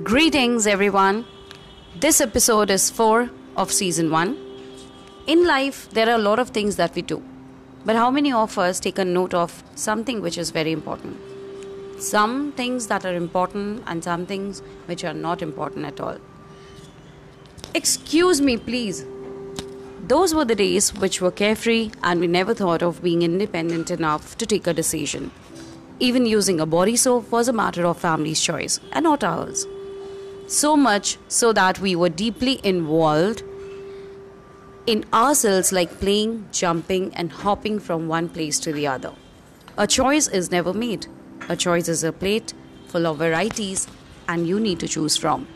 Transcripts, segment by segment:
Greetings, everyone. This episode is 4 of season 1. In life, there are a lot of things that we do. But how many of us take a note of something which is very important? Some things that are important and some things which are not important at all. Excuse me, please. Those were the days which were carefree and we never thought of being independent enough to take a decision. Even using a body soap was a matter of family's choice and not ours. So much so that we were deeply involved in ourselves, like playing, jumping, and hopping from one place to the other. A choice is never made. A choice is a plate full of varieties, and you need to choose from.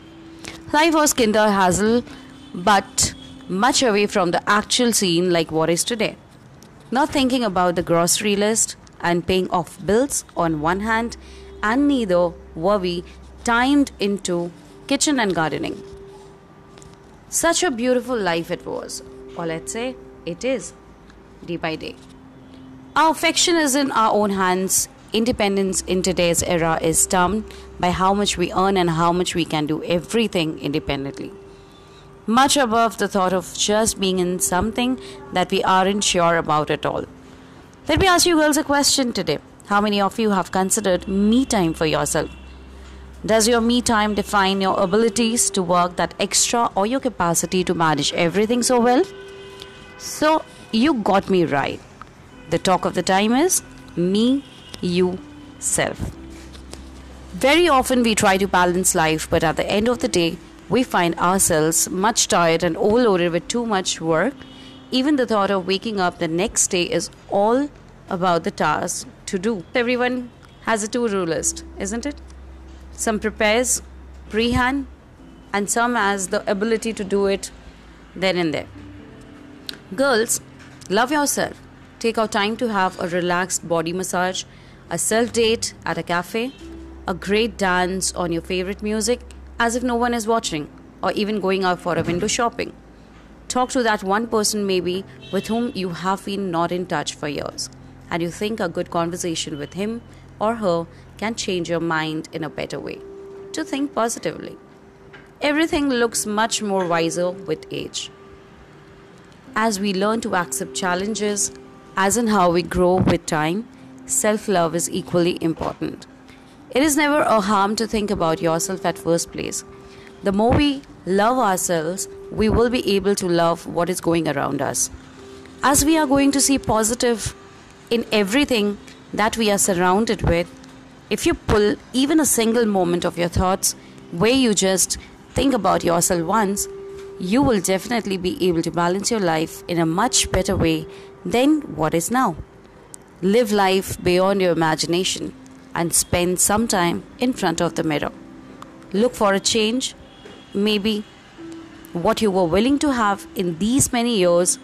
Life was kinder hassle, but much away from the actual scene like what is today. Not thinking about the grocery list and paying off bills on one hand, and neither were we timed into kitchen and gardening. Such a beautiful life it was, or let's say it is, day by day. Our affection is in our own hands. Independence in today's era is termed by how much we earn and how much we can do everything independently. Much above the thought of just being in something that we aren't sure about at all. Let me ask you girls a question today. How many of you have considered me time for yourself? Does your me time define your abilities to work that extra or your capacity to manage everything so well? So, you got me right. The talk of the time is me, you, self. Very often we try to balance life, but at the end of the day, we find ourselves much tired and overloaded with too much work. Even the thought of waking up the next day is all about the task to do. Everyone has a to do list, isn't it? Some prepares pre-hand and some has the ability to do it then and there. Girls, love yourself. Take out time to have a relaxed body massage, a self date at a cafe, a great dance on your favorite music as if no one is watching, or even going out for a window shopping. Talk to that one person, maybe, with whom you have been not in touch for years, and you think a good conversation with him or her can change your mind in a better way. To think positively. Everything looks much more wiser with age. As we learn to accept challenges, as in how we grow with time, self love is equally important. It is never a harm to think about yourself at first place. The more we love ourselves, we will be able to love what is going around us. As we are going to see positive in everything that we are surrounded with, if you pull even a single moment of your thoughts where you just think about yourself once, you will definitely be able to balance your life in a much better way than what is now. Live life beyond your imagination and spend some time in front of the mirror. Look for a change, maybe what you were willing to have in these many years.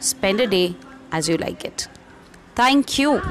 Spend a day as you like it. Thank you.